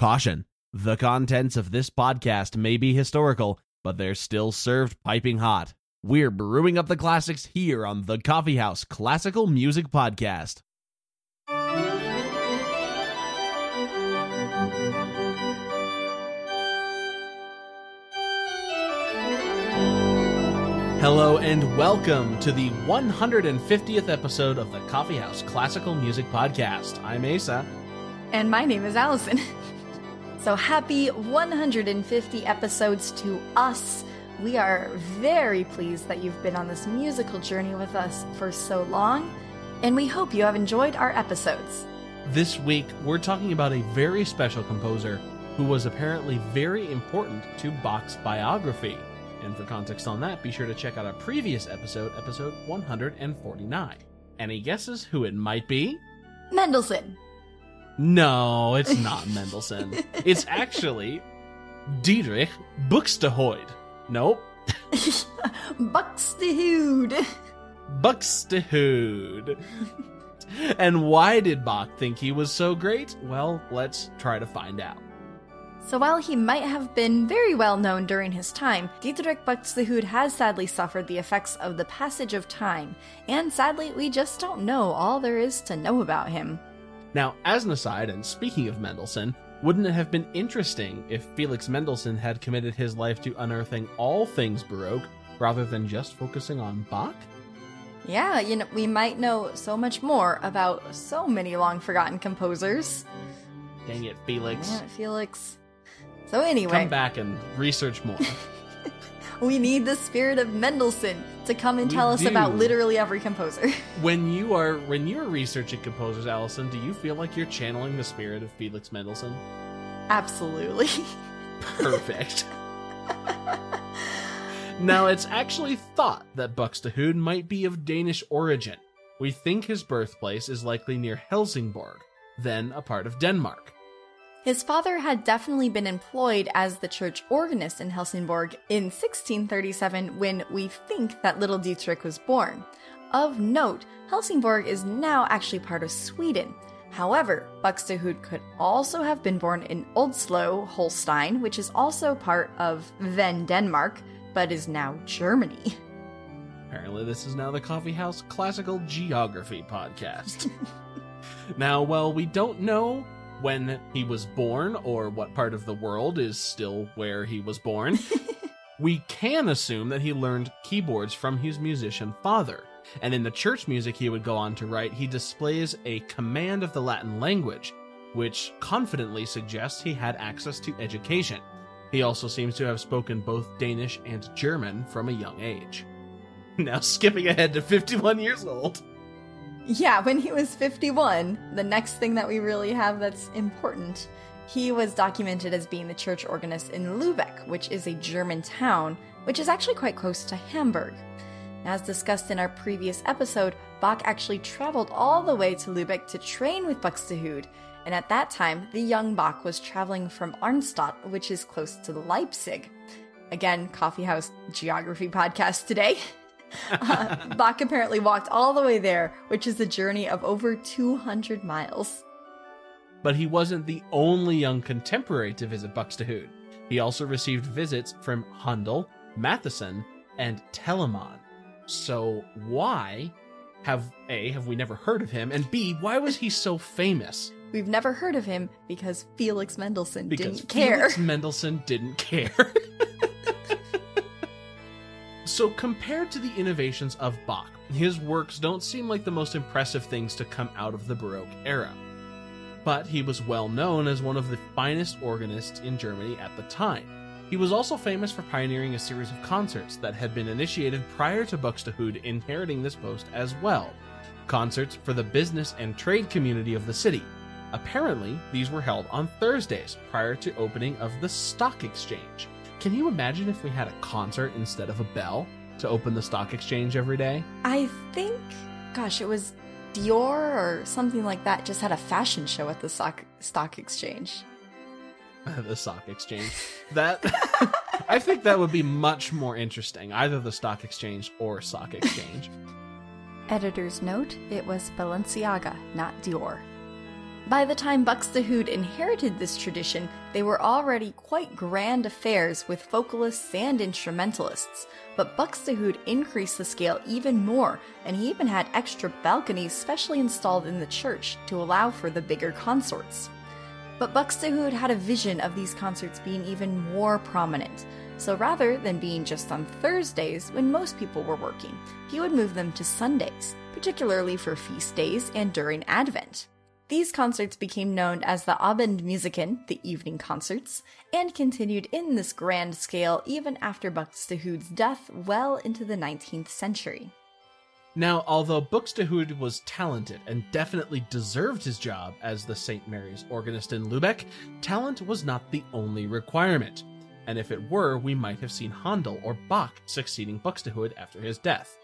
Caution the contents of this podcast may be historical, but they're still served piping hot. We're brewing up the classics here on the Coffee House Classical Music Podcast. Hello and welcome to the 150th episode of the Coffee House Classical Music Podcast. I'm Asa. And my name is Allison. so happy 150 episodes to us. We are very pleased that you've been on this musical journey with us for so long, and we hope you have enjoyed our episodes. This week, we're talking about a very special composer who was apparently very important to Bach's biography. And for context on that, be sure to check out our previous episode, episode 149. Any guesses who it might be? Mendelssohn. No, it's not Mendelssohn. It's actually Dietrich Buxtehude. Nope. Buxtehude. Buxtehude. and why did Bach think he was so great? Well, let's try to find out. So while he might have been very well known during his time, Dietrich Buxtehude has sadly suffered the effects of the passage of time, and sadly we just don't know all there is to know about him. Now, as an aside, and speaking of Mendelssohn, wouldn't it have been interesting if Felix Mendelssohn had committed his life to unearthing all things Baroque rather than just focusing on Bach? Yeah, you know, we might know so much more about so many long forgotten composers. Dang it, Felix. Felix. So anyway, Come back and research more. we need the spirit of Mendelssohn to come and We tell us do. about literally every composer. when you are when you're researching composers, Allison, do you feel like you're channeling the spirit of Felix Mendelssohn? Absolutely. Perfect. now, it's actually thought that Buxtehude might be of Danish origin. We think his birthplace is likely near Helsingborg, then a part of Denmark. His father had definitely been employed as the church organist in Helsingborg in 1637 when we think that little Dietrich was born. Of note, Helsingborg is now actually part of Sweden. However, Buxtehude could also have been born in Oldesloe, Holstein, which is also part of then Denmark, but is now Germany. Apparently, this is now the Coffee House Classical Geography podcast. now, while we don't know when he was born or what part of the world is still where he was born, we can assume that he learned keyboards from his musician father. And in the church music he would go on to write, he displays a command of the Latin language, which confidently suggests he had access to education. He also seems to have spoken both Danish and German from a young age. Now, skipping ahead to 51 years old. Yeah, when he was 51, the next thing that we really have that's important, he was documented as being the church organist in Lübeck, which is a German town, which is actually quite close to Hamburg. As discussed in our previous episode, Bach actually traveled all the way to Lübeck to train with Buxtehude, and at that time, the young Bach was traveling from Arnstadt, which is close to Leipzig. Again, Coffee House Geography podcast today. Uh, Bach apparently walked all the way there, which is a journey of over 200 miles. But he wasn't the only young contemporary to visit Buxtehude. He also received visits from Handel, Mattheson, and Telemann. So why have A, have we never heard of him, and B, why was he so famous? We've never heard of him because Felix Mendelssohn Because didn't care. Felix Mendelssohn didn't care. so compared to the innovations of Bach, his works don't seem like the most impressive things to come out of the Baroque era. But he was well known as one of the finest organists in Germany at the time. He was also famous for pioneering a series of concerts that had been initiated prior to Buxtehude inheriting this post as well. Concerts for the business and trade community of the city. Apparently, these were held on Thursdays prior to opening of the stock exchange. Can you imagine if we had a concert instead of a bell to open the stock exchange every day? I think, gosh, it was Dior or something like that just had a fashion show at the stock, stock exchange. the stock exchange. That I think that would be much more interesting, either the stock exchange or sock exchange. Editor's note it was Balenciaga, not Dior. By the time Buxtehude inherited this tradition, they were already quite grand affairs with vocalists and instrumentalists. But Buxtehude increased the scale even more, and he even had extra balconies specially installed in the church to allow for the bigger consorts. But Buxtehude had a vision of these concerts being even more prominent. So rather than being just on Thursdays when most people were working, he would move them to Sundays, particularly for feast days and during Advent. These concerts became known as the Abendmusiken, the evening concerts, and continued in this grand scale even after Buxtehude's death well into the 19th century. Now, although Buxtehude was talented and definitely deserved his job as the St. Mary's organist in Lubeck, talent was not the only requirement. And if it were, we might have seen Handel or Bach succeeding Buxtehude after his death.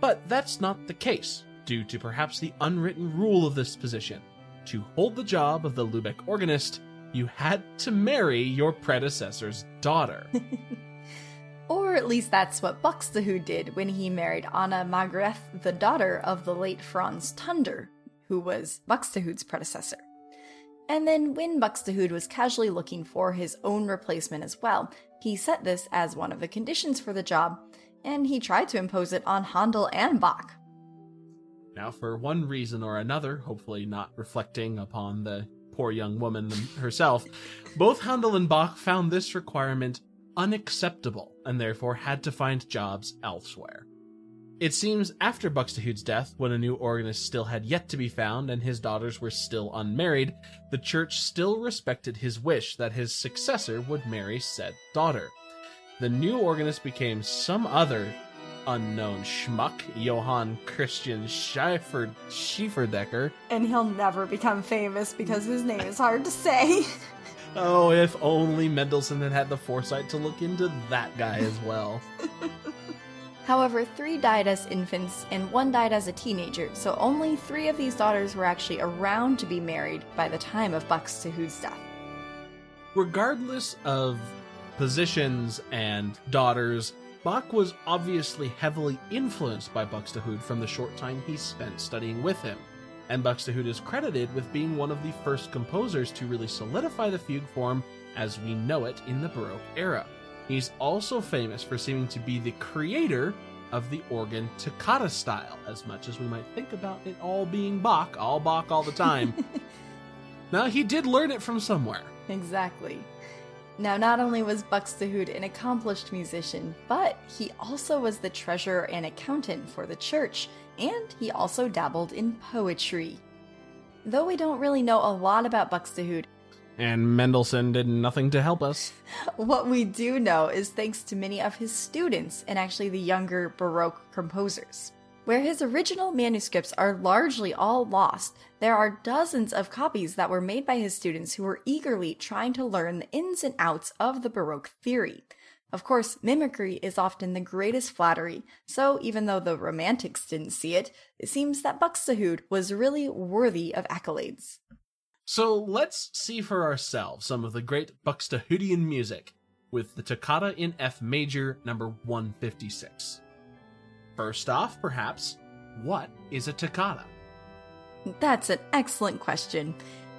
But that's not the case, due to perhaps the unwritten rule of this position to hold the job of the Lubeck organist, you had to marry your predecessor's daughter. or at least that's what Buxtehude did when he married Anna Margrethe, the daughter of the late Franz Tunder, who was Buxtehude's predecessor. And then, when Buxtehude was casually looking for his own replacement as well, he set this as one of the conditions for the job, and he tried to impose it on Handel and Bach. Now, for one reason or another, hopefully not reflecting upon the poor young woman herself, both Handel and Bach found this requirement unacceptable and therefore had to find jobs elsewhere. It seems after Buxtehude's death, when a new organist still had yet to be found and his daughters were still unmarried, the church still respected his wish that his successor would marry said daughter. The new organist became some other unknown schmuck, Johann Christian Schiefer, Schieferdecker. And he'll never become famous because his name is hard to say. oh, if only Mendelssohn had had the foresight to look into that guy as well. However, three died as infants and one died as a teenager, so only three of these daughters were actually around to be married by the time of Buxtehude's death. Regardless of positions and daughters, Bach was obviously heavily influenced by Buxtehude from the short time he spent studying with him, and Buxtehude is credited with being one of the first composers to really solidify the fugue form as we know it in the Baroque era. He's also famous for seeming to be the creator of the organ toccata style, as much as we might think about it all being Bach, all Bach all the time. now, he did learn it from somewhere. Exactly. Now, not only was Buxtehude an accomplished musician, but he also was the treasurer and accountant for the church, and he also dabbled in poetry. Though we don't really know a lot about Buxtehude, and Mendelssohn did nothing to help us. What we do know is thanks to many of his students and actually the younger Baroque composers. Where his original manuscripts are largely all lost, there are dozens of copies that were made by his students who were eagerly trying to learn the ins and outs of the Baroque theory. Of course, mimicry is often the greatest flattery, so even though the Romantics didn't see it, it seems that Buxtehude was really worthy of accolades. So let's see for ourselves some of the great Buxtehudean music with the Toccata in F major, number 156. First off, perhaps, what is a toccata? That's an excellent question.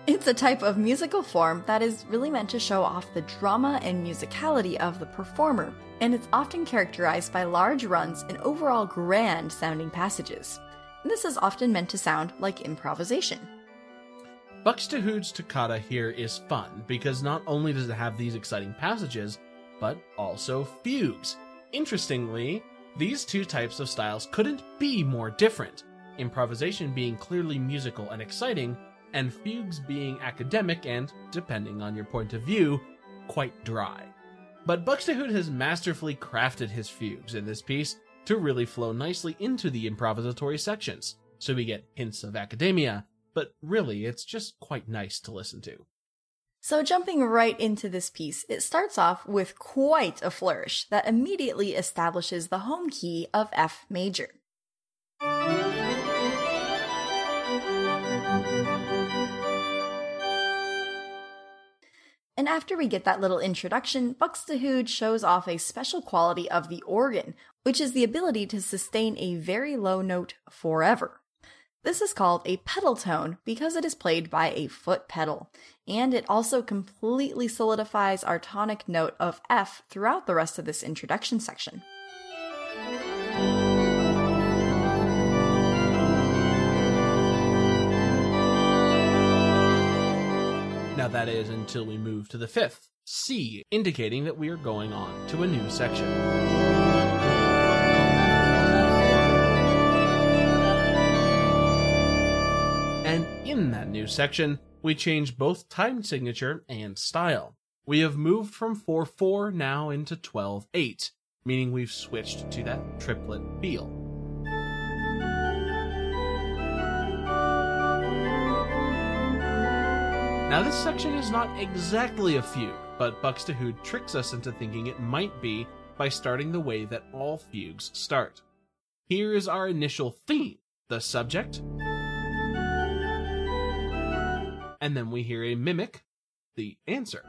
It's a type of musical form that is really meant to show off the drama and musicality of the performer, and it's often characterized by large runs and overall grand sounding passages. This is often meant to sound like improvisation. Buxtehude's toccata here is fun because not only does it have these exciting passages, but also fugues. Interestingly, these two types of styles couldn't be more different, improvisation being clearly musical and exciting, and fugues being academic and, depending on your point of view, quite dry. But Buxtehude has masterfully crafted his fugues in this piece to really flow nicely into the improvisatory sections, so we get hints of academia, but really it's just quite nice to listen to. So, jumping right into this piece, it starts off with quite a flourish that immediately establishes the home key of F major. And after we get that little introduction, Buxtehude shows off a special quality of the organ, which is the ability to sustain a very low note forever. This is called a pedal tone because it is played by a foot pedal, and it also completely solidifies our tonic note of F throughout the rest of this introduction section. Now that is until we move to the fifth, C, indicating that we are going on to a new section. And in that new section, we change both time signature and style. We have moved from 4 4 now into 12 8, meaning we've switched to that triplet feel. Now, this section is not exactly a fugue, but Buxtehude tricks us into thinking it might be by starting the way that all fugues start. Here is our initial theme the subject, and then we hear a mimic, the answer.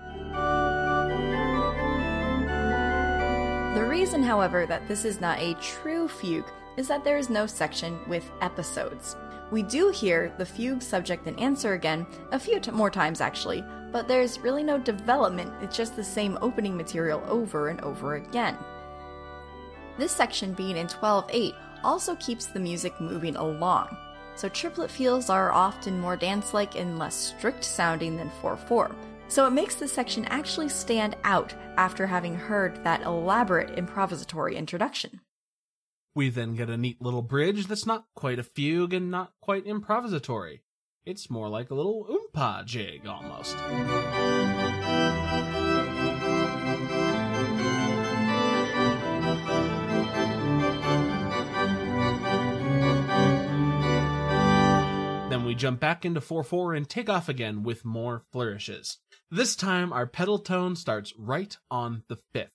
The reason, however, that this is not a true fugue is that there is no section with episodes. We do hear the fugue subject and answer again, a few t- more times actually, but there's really no development, it's just the same opening material over and over again. This section being in 12 8 also keeps the music moving along, so triplet feels are often more dance like and less strict sounding than 4 4. So it makes this section actually stand out after having heard that elaborate improvisatory introduction. We then get a neat little bridge that's not quite a fugue and not quite improvisatory. It's more like a little oompa jig almost. Jump back into 4 4 and take off again with more flourishes. This time our pedal tone starts right on the fifth.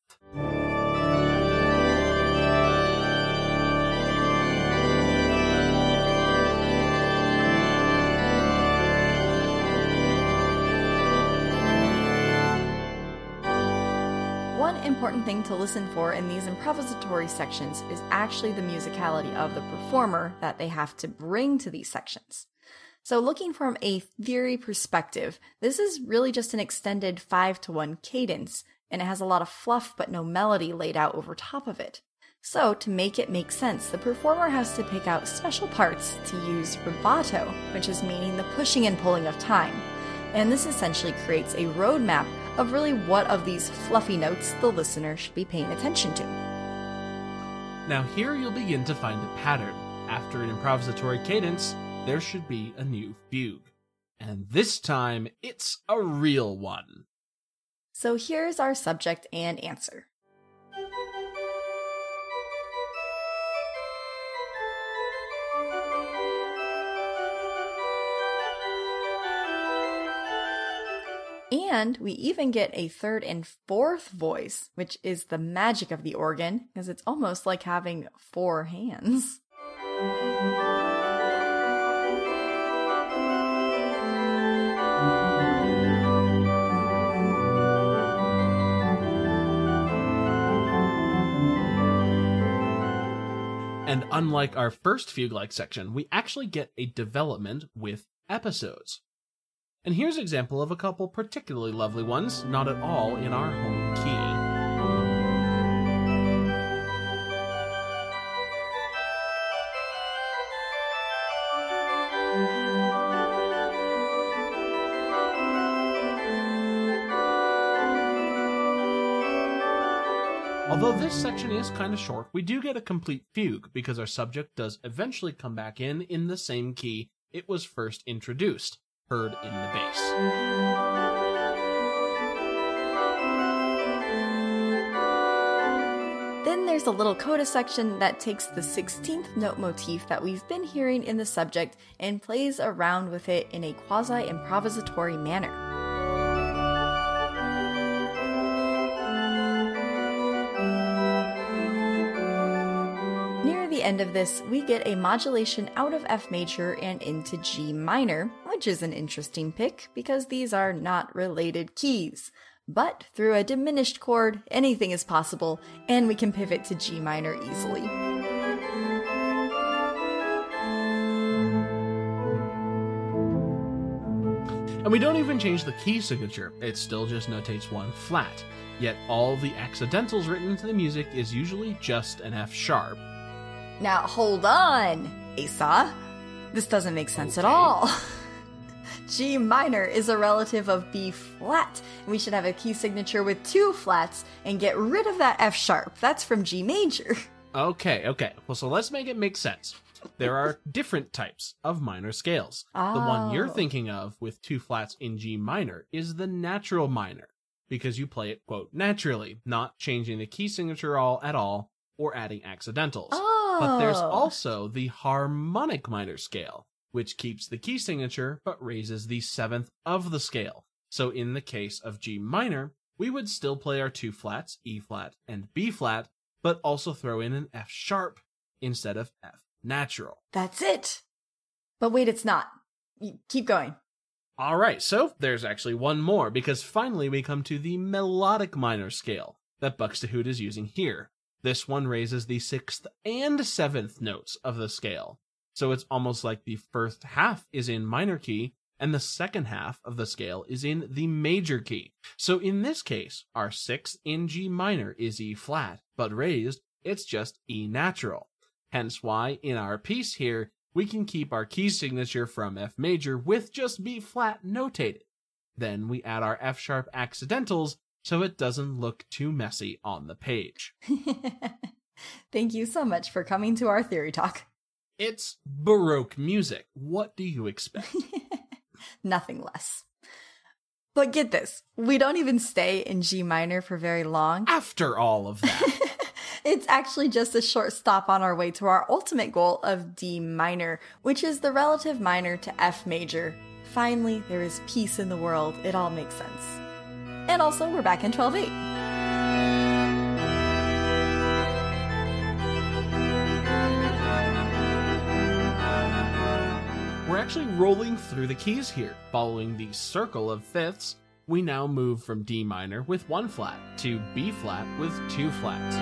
One important thing to listen for in these improvisatory sections is actually the musicality of the performer that they have to bring to these sections. So, looking from a theory perspective, this is really just an extended 5 to 1 cadence, and it has a lot of fluff but no melody laid out over top of it. So, to make it make sense, the performer has to pick out special parts to use rubato, which is meaning the pushing and pulling of time. And this essentially creates a roadmap of really what of these fluffy notes the listener should be paying attention to. Now, here you'll begin to find a pattern. After an improvisatory cadence, there should be a new fugue. And this time, it's a real one. So here's our subject and answer. And we even get a third and fourth voice, which is the magic of the organ, because it's almost like having four hands. Unlike our first fugue like section, we actually get a development with episodes. And here's an example of a couple particularly lovely ones, not at all in our home key. Although this section is kind of short, we do get a complete fugue because our subject does eventually come back in in the same key it was first introduced, heard in the bass. Then there's a little coda section that takes the 16th note motif that we've been hearing in the subject and plays around with it in a quasi improvisatory manner. Near the end of this, we get a modulation out of F major and into G minor, which is an interesting pick because these are not related keys. But through a diminished chord, anything is possible, and we can pivot to G minor easily. And we don't even change the key signature, it still just notates one flat. Yet all the accidentals written into the music is usually just an F sharp. Now hold on, Asa. This doesn't make sense at all. G minor is a relative of B flat. and We should have a key signature with two flats and get rid of that F sharp. That's from G major. Okay, okay. Well, so let's make it make sense. There are different types of minor scales. The one you're Oh. thinking of with two flats in G minor is the natural minor because you play it, quote, naturally, not changing the key signature all at all or adding accidentals. Oh. But there's oh. also the harmonic minor scale, which keeps the key signature but raises the seventh of the scale. So in the case of G minor, we would still play our two flats, E flat and B flat, but also throw in an F sharp instead of F natural. That's it. But wait, it's not. Y- Keep going. All right, so there's actually one more because finally we come to the melodic minor scale that Buxtehude is using here. This one raises the sixth and seventh notes of the scale. So it's almost like the first half is in minor key and the second half of the scale is in the major key. So in this case, our sixth in G minor is E flat, but raised, it's just E natural. Hence why in our piece here, we can keep our key signature from F major with just B flat notated. Then we add our F sharp accidentals so it doesn't look too messy on the page. Thank you so much for coming to our theory talk. It's Baroque music. What do you expect? Nothing less. But get this, we don't even stay in G minor for very long. After all of that, it's actually just a short stop on our way to our ultimate goal of D minor, which is the relative minor to F major. Finally, there is peace in the world. It all makes sense. And also, we're back in 12 8. we're actually rolling through the keys here. Following the circle of fifths, we now move from D minor with one flat to B flat with two flats.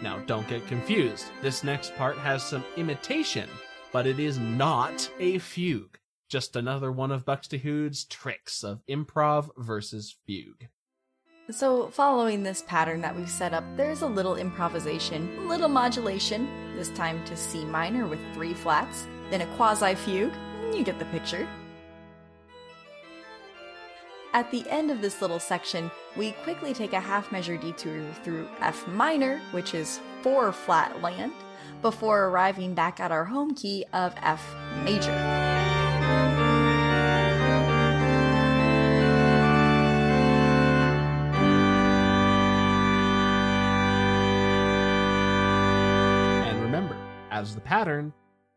Now, don't get confused. This next part has some imitation, but it is not a fugue. Just another one of Buxtehude's tricks of improv versus fugue. So, following this pattern that we've set up, there's a little improvisation, little modulation, this time to C minor with three flats, then a quasi fugue. You get the picture. At the end of this little section, we quickly take a half measure detour through F minor, which is four flat land, before arriving back at our home key of F major. As the pattern,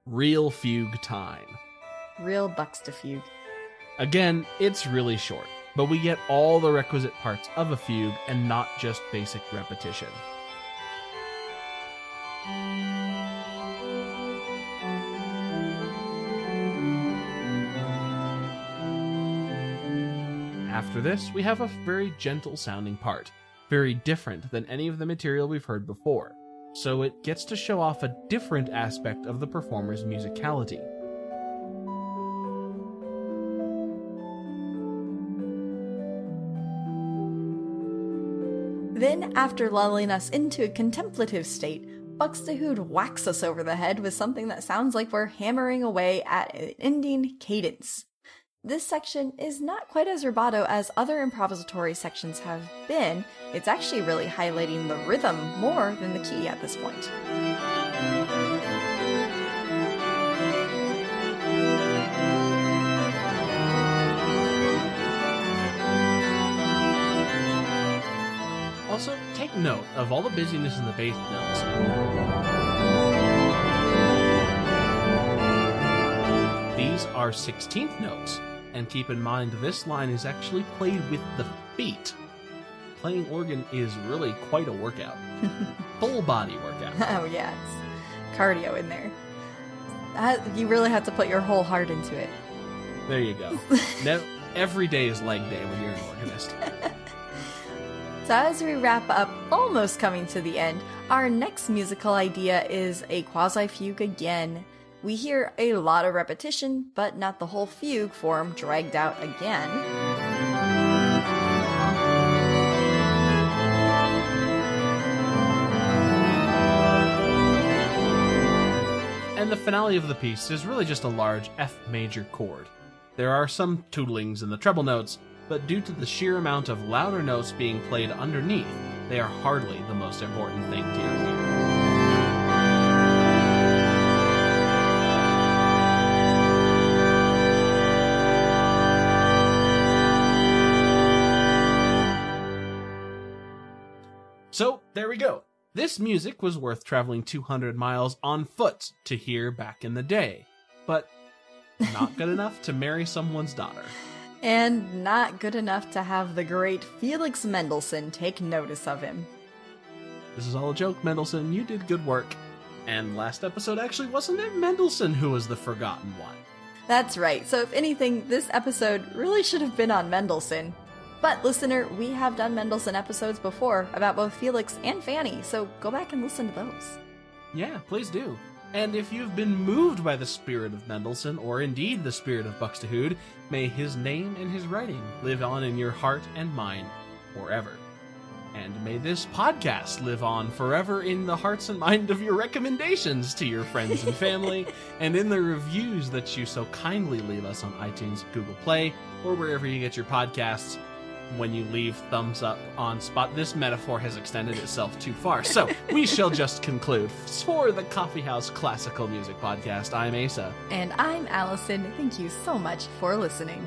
real fugue time. Real bucks to fugue. Again, it's really short, but we get all the requisite parts of a fugue and not just basic repetition. After this, we have a very gentle sounding part, very different than any of the material we've heard before, so it gets to show off a different aspect of the performer's musicality. Then, after lulling us into a contemplative state, Buxtehude whacks us over the head with something that sounds like we're hammering away at an ending cadence. This section is not quite as rubato as other improvisatory sections have been. It's actually really highlighting the rhythm more than the key at this point. Also, take note of all the busyness in the bass notes. These are 16th notes, and keep in mind this line is actually played with the feet. Playing organ is really quite a workout. Full body workout. oh, yeah, it's cardio in there. That, you really have to put your whole heart into it. There you go. Now, every day is leg day when you're an organist. So, as we wrap up, almost coming to the end, our next musical idea is a quasi fugue again. We hear a lot of repetition, but not the whole fugue form dragged out again. And the finale of the piece is really just a large F major chord. There are some tootlings in the treble notes, but due to the sheer amount of louder notes being played underneath, they are hardly the most important thing to your ear. So, there we go. This music was worth traveling 200 miles on foot to hear back in the day, but not good enough to marry someone's daughter. And not good enough to have the great Felix Mendelssohn take notice of him. This is all a joke, Mendelssohn. You did good work. And last episode, actually, wasn't it Mendelssohn who was the forgotten one? That's right. So, if anything, this episode really should have been on Mendelssohn. But, listener, we have done Mendelssohn episodes before about both Felix and Fanny, so go back and listen to those. Yeah, please do. And if you've been moved by the spirit of Mendelssohn, or indeed the spirit of Buxtehude, may his name and his writing live on in your heart and mind forever. And may this podcast live on forever in the hearts and mind of your recommendations to your friends and family, and in the reviews that you so kindly leave us on iTunes, Google Play, or wherever you get your podcasts. When you leave thumbs up on spot, this metaphor has extended itself too far. So we shall just conclude. For the Coffee House Classical Music Podcast, I'm Asa. And I'm Allison. Thank you so much for listening.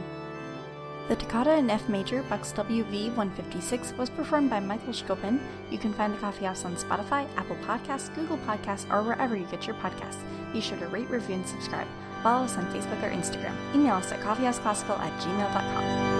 The Toccata in F major, BuxWV 156, was performed by Michael Schopin. You can find the Coffee House on Spotify, Apple Podcasts, Google Podcasts, or wherever you get your podcasts. Be sure to rate, review, and subscribe. Follow us on Facebook or Instagram. Email us at coffeehouseclassical at gmail.com.